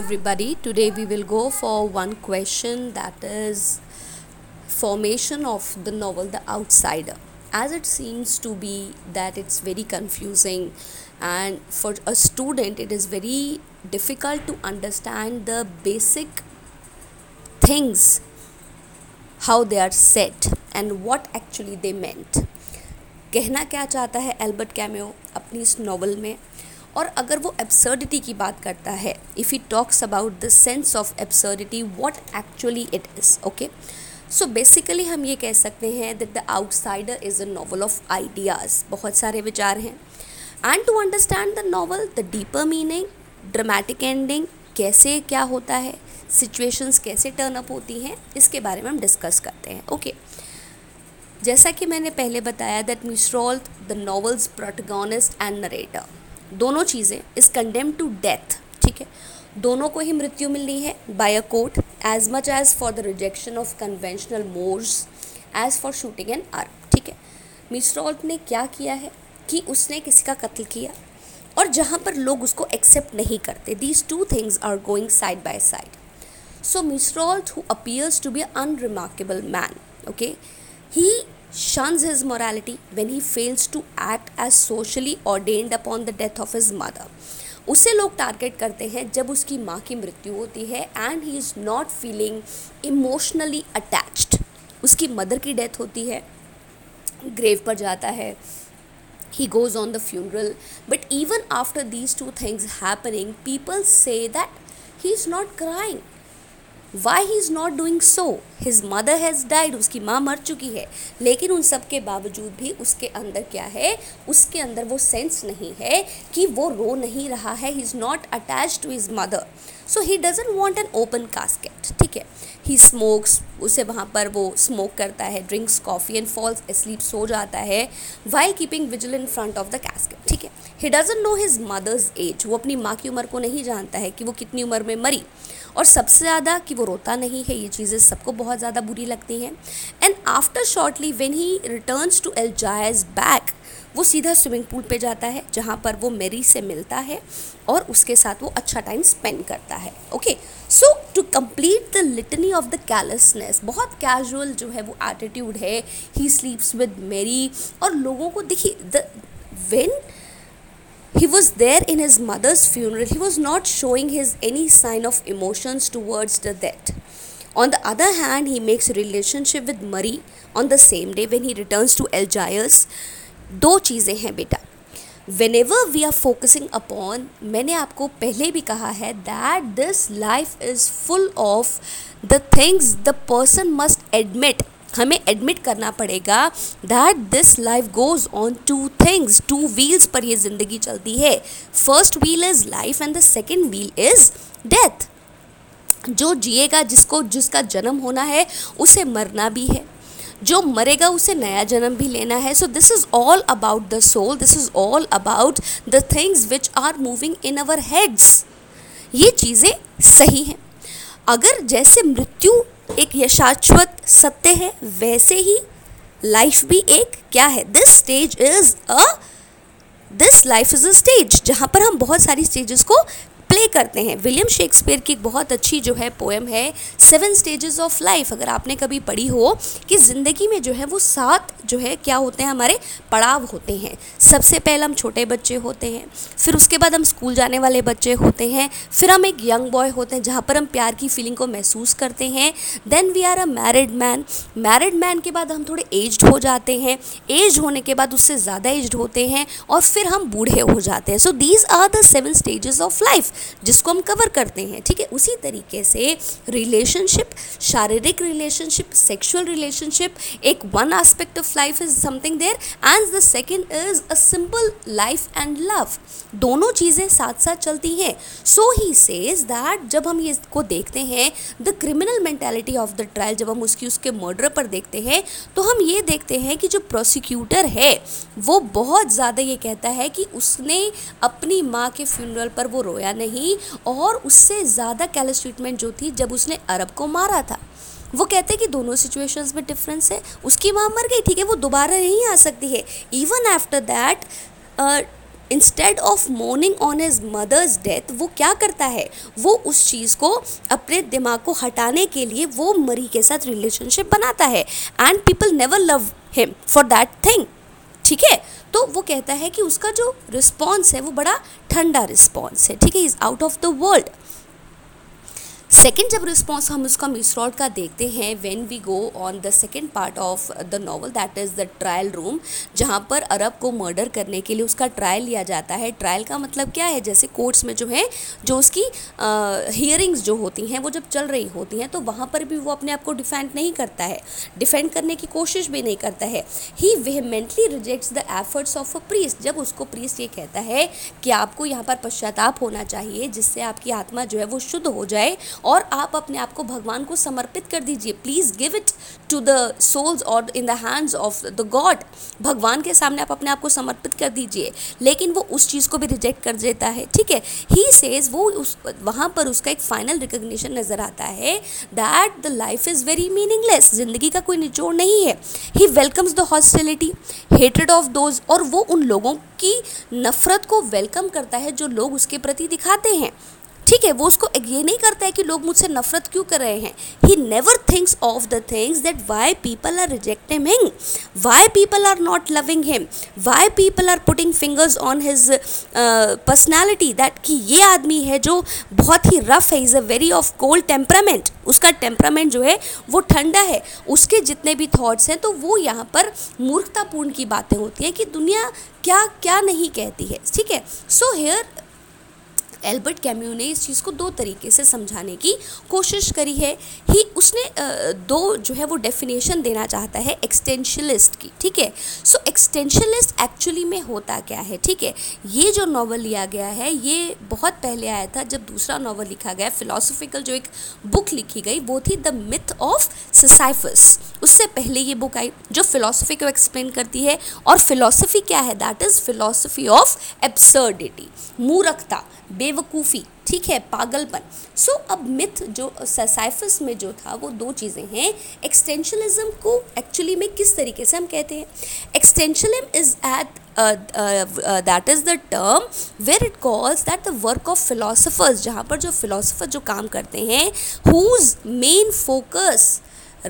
everybody today we will go for one question that is formation of the novel the outsider as it seems to be that it's very confusing and for a student it is very difficult to understand the basic things how they are said and what actually they meant कहना क्या चाहता है Albert कैम्यो अपनी इस novel में और अगर वो एब्सर्डिटी की बात करता है if he talks about the sense of absurdity what actually it is okay so basically हम ये कह सकते हैं that the outsider is a novel of ideas बहुत सारे विचार हैं। And to understand the novel the deeper meaning dramatic ending कैसे क्या होता है सिचुएशंस कैसे टर्न अप होती हैं, इसके बारे में हम डिस्कस करते हैं ओके. जैसा कि मैंने पहले बताया that Meursault the novel's protagonist and narrator दोनों चीज़ें इज़ कंडेम टू डेथ ठीक है? दोनों को ही मृत्यु मिलनी है by a court as much as for the rejection of conventional mores as for shooting an arm ठीक है? मिसरॉल्ट ने क्या किया है कि उसने किसी का कत्ल किया और जहाँ पर लोग उसको एक्सेप्ट नहीं करते these two things are going side by side so Meursault who appears to be unremarkable man okay he shuns his morality when he fails to act as socially ordained upon the death of his mother. उसे लोग target करते हैं जब उसकी माँ की मृत्यु होती है and he is not feeling emotionally attached उसकी मदर की डेथ होती है ग्रेव पर जाता है he goes on the funeral but even after these two things happening people से that he is not crying why he is not doing so his mother has died उसकी माँ मर चुकी है। लेकिन उन सब के बावजूद भी उसके अंदर क्या है? उसके अंदर वो सेंस नहीं है कि वो रो नहीं रहा है। He is not attach to his mother so he doesn't want an open casket ठीक है? ही स्मोक्स उसे वहाँ पर वो स्मोक करता है drinks coffee and falls sleep सो जाता है why keeping vigil in front of the casket ठीक है? He doesn't know his mother's age वो अपनी माँ की उम्र को नहीं जानता है कि वो कितनी उम्र में मरी। और सबसे ज़्यादा कि वो रोता नहीं है, ये चीज़ें सबको बहुत ज़्यादा बुरी लगती हैं। And after shortly when he returns to Algiers back वो सीधा स्विमिंग पूल पे जाता है, जहाँ पर वो मेरी से मिलता है और उसके साथ वो अच्छा टाइम स्पेंड करता है। Okay so to complete the litany of the callousness बहुत कैजुअल जो है वो एटीट्यूड है ही स्लीप्स विद मेरी और लोगों को देखिए the when he was there in his mother's funeral he was not showing his any sign of emotions towards the death on the other hand he makes relationship with Marie on the same day when he returns to Algiers दो चीज़ें हैं बेटा whenever we are focusing upon मैंने आपको पहले भी कहा है that this life is full of the things the person must admit हमें एडमिट करना पड़ेगा that this life goes on two things two wheels पर ये ज़िंदगी चलती है। First wheel is life and the second wheel is death जो जिएगा, जिसको, जिसका जन्म होना है, उसे मरना भी है। जो मरेगा, उसे नया जन्म भी लेना है। So this is all about the soul this is all about the things which are moving in our heads ये चीज़ें सही हैं। अगर जैसे मृत्यु एक यशाश्वत सत्य है, वैसे ही लाइफ भी एक, क्या है? This stage is a this life is a stage जहाँ पर हम बहुत सारी स्टेजेस को प्ले करते हैं। विलियम शेक्सपियर की एक बहुत अच्छी जो है पोएम है सेवन स्टेजेस ऑफ़ लाइफ अगर आपने कभी पढ़ी हो कि ज़िंदगी में जो है वो सात जो है क्या होते हैं, हमारे पड़ाव होते हैं। सबसे पहले हम छोटे बच्चे होते हैं, फिर उसके बाद हम स्कूल जाने वाले बच्चे होते हैं, फिर हम एक यंग बॉय होते हैं, जहाँ पर हम प्यार की फीलिंग को महसूस करते हैं। Then we are a married man married man के बाद हम थोड़े एज्ड हो जाते हैं। एज होने के बाद उससे ज़्यादा एज्ड होते हैं और फिर हम बूढ़े हो जाते हैं। So these are the seven stages of life जिसको हम कवर करते हैं, ठीक है? उसी तरीके से रिलेशनशिप शारीरिक रिलेशनशिप सेक्सुअल रिलेशनशिप एक one aspect of life is something there and the second is a simple life and love दोनों चीज़ें साथ साथ चलती हैं। सो ही सेज दैट जब हम इसको देखते हैं the criminal mentality of the trial जब हम उसकी, उसके मर्डर पर देखते हैं तो हम ये देखते हैं कि जो प्रोसिक्यूटर है, वो बहुत ज़्यादा ये कहता है कि उसने अपनी माँ के फ्यूनरल पर वो रोया नहीं। और उससे ज़्यादा कैलस ट्रीटमेंट जो थी जब उसने अरब को मारा था। वो कहते हैं कि दोनों सिचुएशंस में डिफरेंस है। उसकी माँ मर गई, ठीक है, वो दोबारा नहीं आ सकती है। Even after that instead of mourning on his mother's death वो क्या करता है? वो उस चीज़ को अपने दिमाग को हटाने के लिए वो मरी के साथ रिलेशनशिप बनाता है। And people never love him for that thing ठीक है? तो वो कहता है कि उसका जो रिस्पॉन्स है, वो बड़ा ठंडा रिस्पॉन्स है, ठीक है? Is out of the world second जब रिस्पॉन्स हम उसका मिसरॉड का देखते हैं when we go on the second part of the novel that is the trial room जहाँ पर अरब को मर्डर करने के लिए उसका ट्रायल लिया जाता है। ट्रायल का मतलब क्या है? जैसे कोर्ट्स में जो है, जो उसकी हियरिंग्स जो होती हैं, वो जब चल रही होती हैं तो वहाँ पर भी वो अपने आप को डिफेंड नहीं करता है। डिफेंड करने की कोशिश भी नहीं करता है। He vehemently rejects the efforts of a priest जब उसको प्रीस्ट ये कहता है कि आपको यहाँ पर पश्चाताप होना चाहिए, जिससे आपकी आत्मा जो है वो शुद्ध हो जाए और आप अपने आप को भगवान को समर्पित कर दीजिए। Please give it to the souls और in the hands of the god भगवान के सामने आप अपने आप को समर्पित कर दीजिए, लेकिन वो उस चीज़ को भी रिजेक्ट कर देता है, ठीक है? ही सेज वो उस, वहाँ पर उसका एक फाइनल रिकोगनीशन नज़र आता है that the life is very meaningless ज़िंदगी का कोई निचोड़ नहीं है। He welcomes the hostility hated of those और वो उन लोगों की नफ़रत को वेलकम करता है जो लोग उसके प्रति दिखाते हैं। ठीक है, वो उसको ये नहीं करता है कि लोग मुझसे नफरत क्यों कर रहे हैं। He never thinks of the things that why people are rejecting him why people are not loving him why people are putting fingers on his personality that कि ये आदमी है जो बहुत ही रफ है is a very of cold temperament उसका temperament जो है, वो ठंडा है। उसके जितने भी थॉट्स हैं तो वो यहाँ पर मूर्खतापूर्ण की बातें होती हैं कि दुनिया क्या क्या नहीं कहती है। ठीक है? सो हेयर एल्बर्ट कैम्यू ने इस चीज़ को दो तरीके से समझाने की कोशिश करी है। ही उसने दो जो है वो डेफिनेशन देना चाहता है एक्सटेंशलिस्ट की, ठीक है? सो एक्सटेंशलिस्ट एक्चुअली में होता क्या है, ठीक है? ये जो नावल लिया गया है, ये बहुत पहले आया था जब दूसरा नावल लिखा गया फिलोसफिकल जो एक बुक लिखी गई, वो थी द मिथ ऑफ़ ससाइफस उससे पहले ये बुक आई जो फिलोसफी को एक्सप्लेन करती है। और फिलोसफी क्या है? That is philosophy of absurdity मूर्खता। बेवकूफ़ी ठीक है पागलपन। सो so, अब मिथ जो साइफस में जो था वो दो चीज़ें हैं। एक्सटेंशलिज्म को एक्चुअली में किस तरीके से हम कहते हैं? Existentialism is at that is the term where it calls that the work of philosophers जहाँ पर जो फिलोसफर जो काम करते हैं whose main focus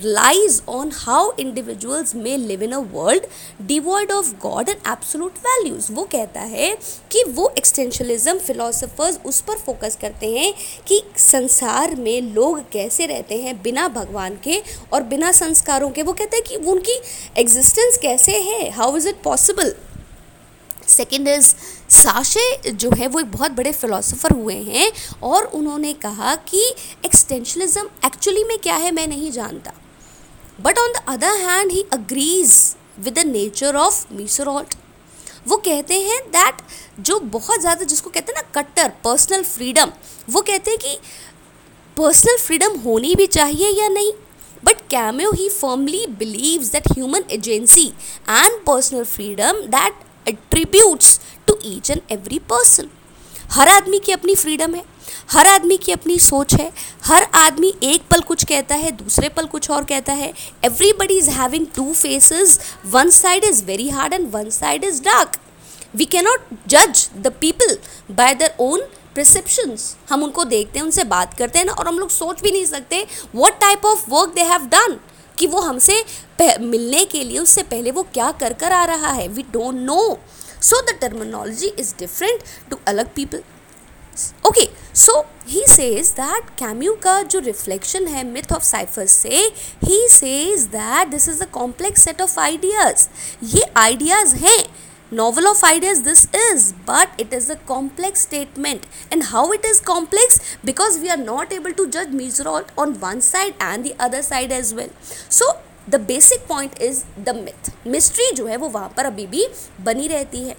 lies on how individuals may live in a world devoid of God and absolute values. वो कहता है कि वो एक्सटेंशलिज्म फिलोसफर्स उस पर फोकस करते हैं कि संसार में लोग कैसे रहते हैं बिना भगवान के और बिना संस्कारों के। वो कहते हैं कि उनकी एग्जिस्टेंस कैसे है? How is it possible second is sachet जो है वो एक बहुत बड़े फ़िलासफ़र हुए हैं और उन्होंने कहा कि एक्सटेंशलिज्म एक्चुअली में क्या है मैं नहीं जानता। But on the other hand he agrees with the nature of Meursault वो कहते हैं दैट जो बहुत ज़्यादा जिसको कहते हैं ना कट्टर पर्सनल फ्रीडम वो कहते हैं कि पर्सनल फ्रीडम होनी भी चाहिए या नहीं? But Camus he firmly believes that human agency and personal freedom that attributes to each and every person हर आदमी की अपनी फ्रीडम है। हर आदमी की अपनी सोच है। हर आदमी एक पल कुछ कहता है, दूसरे पल कुछ और कहता है। Everybody is having two faces one side is very hard and one side is dark we cannot जज the people by their own perceptions हम उनको देखते हैं, उनसे बात करते हैं ना, और हम लोग सोच भी नहीं सकते what type of work they have done कि वो हमसे मिलने के लिए, उससे पहले वो क्या कर कर आ रहा है। We don't know so the terminology is different to अलग people okay so he says that Camus का जो रिफ्लेक्शन है मिथ ऑफ़ साइफर से he says that this is a complex set of ideas ये आइडियाज़ हैं novel of ideas this is but it is a complex statement and how it is complex because we are not able to जज Meursault on one side and the other side as well so the basic point is the myth mystery जो है, वो वहाँ पर अभी भी बनी रहती है.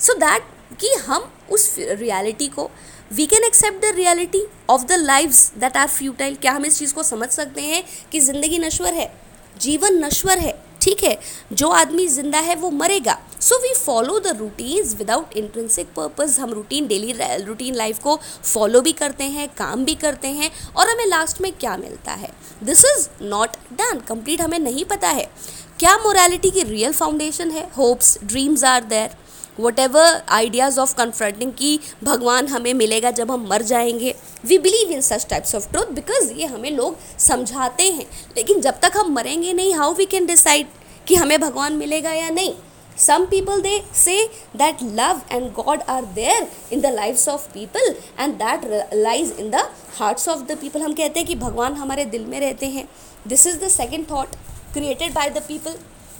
सो दैट कि हम उस रियलिटी को we can accept the reality of the lives that are futile क्या हम इस चीज़ को समझ सकते हैं कि ज़िंदगी नश्वर है? जीवन नश्वर है, ठीक है? जो आदमी ज़िंदा है, वो मरेगा। So we follow the routines without intrinsic purpose हम रूटीन डेली रूटीन लाइफ को फॉलो भी करते हैं, काम भी करते हैं और हमें लास्ट में क्या मिलता है? This is not done complete हमें नहीं पता है। क्या मोरालिटी की रियल फाउंडेशन है? Hopes dreams are there whatever ideas of confronting कि भगवान हमें मिलेगा जब हम मर जाएँगे। We believe in such types of truth because ये हमें लोग समझाते हैं। लेकिन जब तक हम मरेंगे नहीं हाउ वी कैन डिसाइड कि हमें भगवान मिलेगा या नहीं? Some people, they say that love and god are there in the lives of people and that lies in the hearts of the people. हम कहते हैं कि भगवान हमारे दिल में रहते हैं। This is the second thought created by the people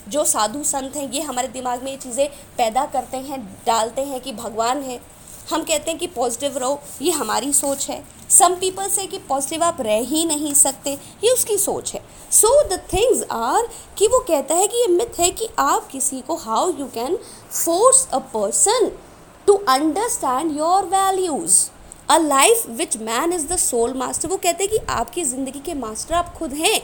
जो साधु संत हैं, ये हमारे दिमाग में ये चीज़ें पैदा करते हैं, डालते हैं कि भगवान है। हम कहते हैं कि पॉजिटिव रहो, ये हमारी सोच है। सम पीपल से कि पॉजिटिव आप रह ही नहीं सकते, ये उसकी सोच है। सो द थिंग्स आर कि वो कहता है कि ये मिथ है कि आप किसी को how you can force a person to understand your values a life which man is the soul master वो कहते हैं कि आपकी ज़िंदगी के मास्टर आप खुद हैं।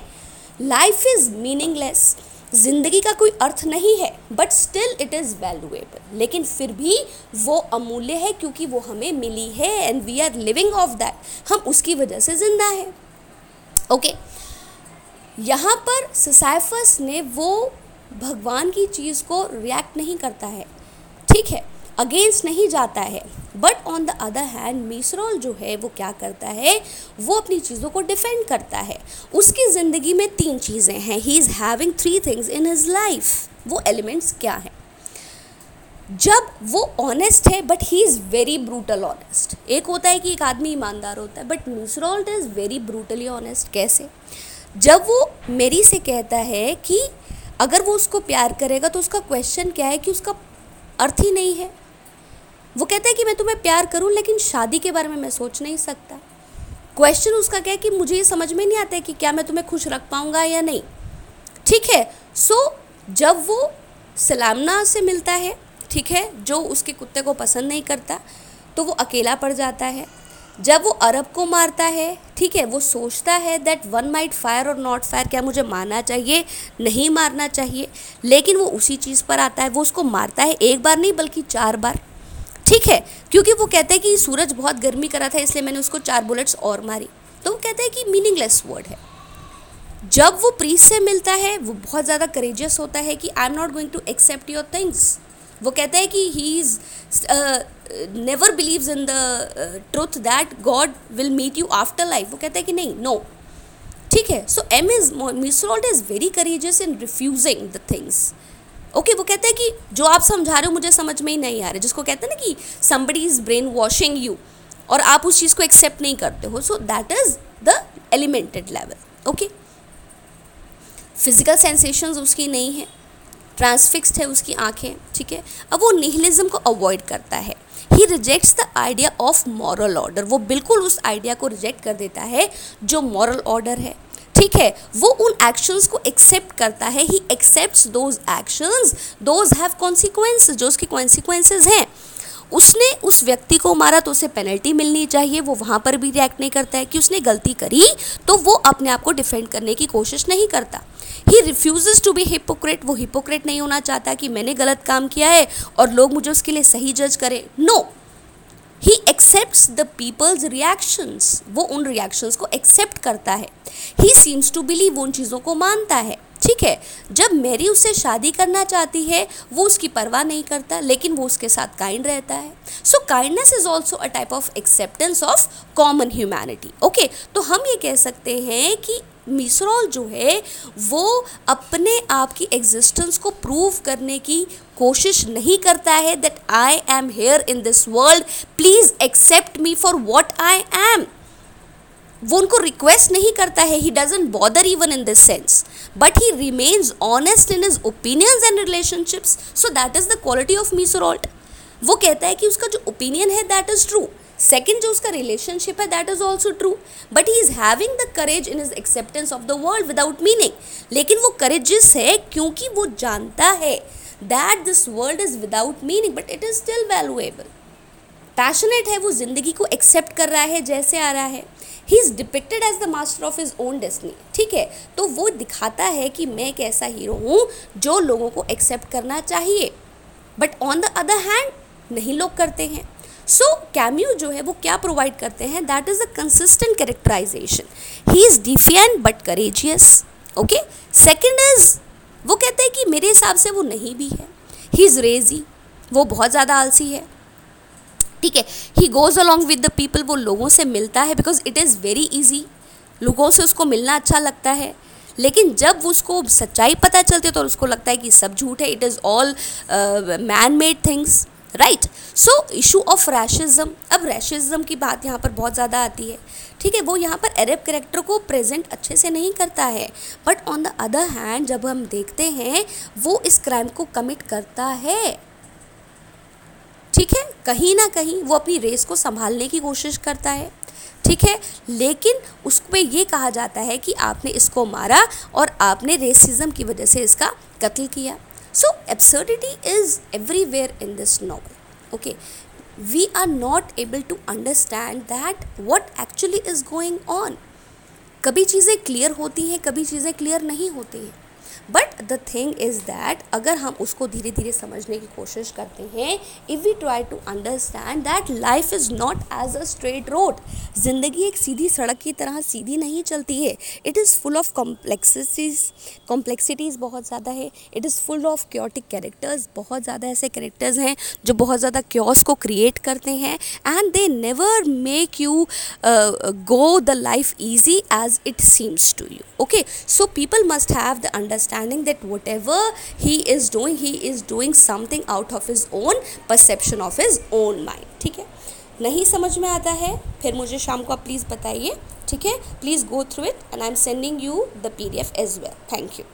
लाइफ इज़ मीनिंगलेस ज़िंदगी का कोई अर्थ नहीं है but still it is valuable लेकिन फिर भी वो अमूल्य है क्योंकि वो हमें मिली है and we are living of that हम उसकी वजह से ज़िंदा हैं। Okay okay. यहाँ पर ससाइफस ने वो भगवान की चीज़ को रिएक्ट नहीं करता है। ठीक है? अगेंस्ट नहीं जाता है। But on the other hand Meursault जो है, वो क्या करता है? वो अपनी चीज़ों को डिफेंड करता है। उसकी ज़िंदगी में तीन चीज़ें हैं। He is having three things in his life वो एलिमेंट्स क्या हैं? जब वो ऑनेस्ट है but he is very brutal honest एक होता है कि एक आदमी ईमानदार होता है but Meursault is very brutally honest कैसे? जब वो मेरी से कहता है कि अगर वो उसको प्यार करेगा तो उसका क्वेश्चन क्या है कि उसका अर्थ ही नहीं है। वो कहता है कि मैं तुम्हें प्यार करूँ लेकिन शादी के बारे में मैं सोच नहीं सकता। क्वेश्चन उसका क्या है कि मुझे ये समझ में नहीं आता है कि क्या मैं तुम्हें खुश रख पाऊँगा या नहीं। ठीक है सो so, जब वो सलामना से मिलता है ठीक है जो उसके कुत्ते को पसंद नहीं करता तो वो अकेला पड़ जाता है। जब वो अरब को मारता है ठीक है वो सोचता है that one might fire or not fire क्या मुझे मारना चाहिए नहीं मारना चाहिए लेकिन वो उसी चीज़ पर आता है वो उसको मारता है एक बार नहीं बल्कि चार बार। ठीक है, क्योंकि वो कहते हैं कि सूरज बहुत गर्मी करा था, इसलिए मैंने उसको चार बुलेट्स और मारी। तो वो कहते हैं कि मीनिंगलेस वर्ड है। जब वो प्रीस से मिलता है, वो बहुत ज़्यादा करेजियस होता है कि I am not going to accept your things वो कहता है कि he is never believes in the truth that God will meet you after life वो कहता है कि नहीं नो ठीक है so am is Meursault is very courageous in refusing the things okay वो कहते हैं कि जो आप समझा रहे हो मुझे समझ में ही नहीं आ रहा जिसको कहते हैं ना कि somebody is brain washing you और आप उस चीज़ को एक्सेप्ट नहीं करते हो। So that is the elemented level okay physical sensations उसकी नहीं है। ट्रांसफिक्स्ड है उसकी आँखें, ठीक है? अब वो निहिलिज्म को अवॉइड करता है। He rejects the idea of moral order वो बिल्कुल उस आइडिया को रिजेक्ट कर देता है जो मॉरल ऑर्डर है। ठीक है? वो उन एक्शंस को एक्सेप्ट करता है. He accept those actions those have consequence जो उसकी कॉन्सिक्वेंसेज हैं, उसने उस व्यक्ति को मारा तो उसे पेनल्टी मिलनी चाहिए. वो वहाँ पर भी रिएक्ट नहीं करता है कि उसने गलती करी तो वो अपने आप को डिफेंड करने की कोशिश नहीं करता. He refuse to be hypocrite वो हिपोक्रेट नहीं होना चाहता कि मैंने गलत काम किया है और लोग मुझे उसके लिए सही जज करें. No he accept the people's reactions वो उन रिएक्शंस को एक्सेप्ट करता है। ही सीम्स टू बिलीव उन चीज़ों को मानता है। ठीक है? जब मेरी उससे शादी करना चाहती है, वो उसकी परवाह नहीं करता, लेकिन वो उसके साथ काइंड रहता है। So kindness is also a type of acceptance of common humanity okay तो हम ये कह सकते हैं कि मिसरॉल जो है, वो अपने आप की एग्जिस्टेंस को प्रूव करने की कोशिश नहीं करता है that I am here in this world please accept me for what I am वो उनको रिक्वेस्ट नहीं करता है he doesn't bother even in this sense but he remains honest in his opinions and relationships so that is the quality of Meursault वो कहता है कि उसका जो ओपिनियन है दैट इज़ ट्रू सेकेंड जो उसका रिलेशनशिप है that is also true but he is having the courage in is acceptance of the world without meaning लेकिन वो करेजिस है क्योंकि वो जानता है that this world is without meaning but it is still valuable passionate है, वो ज़िंदगी को एक्सेप्ट कर रहा है, जैसे आ रहा है. He is depicted as the master of his own destiny ठीक है? तो वो दिखाता है कि मैं एक ऐसा हीरो हूँ जो लोगों को एक्सेप्ट करना चाहिए. But on the other hand नहीं लोग करते हैं. सो so, कैम्यू जो है वो क्या प्रोवाइड करते हैं? That is a consistent characterization he is defiant but courageous okay second is वो कहते हैं कि मेरे हिसाब से वो नहीं भी है. ही इज़ रेजी वो बहुत ज़्यादा आलसी है. ठीक है? He goes along with the people वो लोगों से मिलता है because it is very easy लोगों से उसको मिलना अच्छा लगता है. लेकिन जब उसको सच्चाई पता चलती है तो उसको लगता है कि सब झूठ है. It is all man made things right so issue of racism अब रैशिज्म की बात यहाँ पर बहुत ज़्यादा आती है। ठीक है, वो यहाँ पर अरब करेक्टर को प्रेजेंट अच्छे से नहीं करता है। But on the other hand जब हम देखते हैं, वो इस क्राइम को कमिट करता है। ठीक है? कहीं ना कहीं वो अपनी रेस को संभालने की कोशिश करता है। ठीक है? लेकिन उस पर ये कहा जाता है कि आपने इसको मारा और आपने रेसिज्म की वजह से इसका कत्ल किया। सो absurdity is everywhere in this novel. Okay, we are not able to understand that what actually is going on. कभी चीज़ें क्लियर होती हैं कभी चीज़ें क्लियर नहीं होती हैं but the thing is that अगर हम उसको धीरे धीरे समझने की कोशिश करते हैं if we try to understand that life is not as a straight road ज़िंदगी एक सीधी सड़क की तरह सीधी नहीं चलती है। It is full of complexities complexities बहुत ज़्यादा है। It is full of chaotic characters बहुत ज़्यादा ऐसे कैरेक्टर्स हैं जो बहुत ज़्यादा क्योस को क्रिएट करते हैं। And they never make you go the life easy as it seems to you okay so people must have the understand understanding that whatever he is doing he is doing something out of his own perception of his own mind ठीक है नहीं समझ में आता है फिर मुझे शाम को आप प्लीज़ बताइए ठीक है please go through it and I am sending you the P D F as well thank you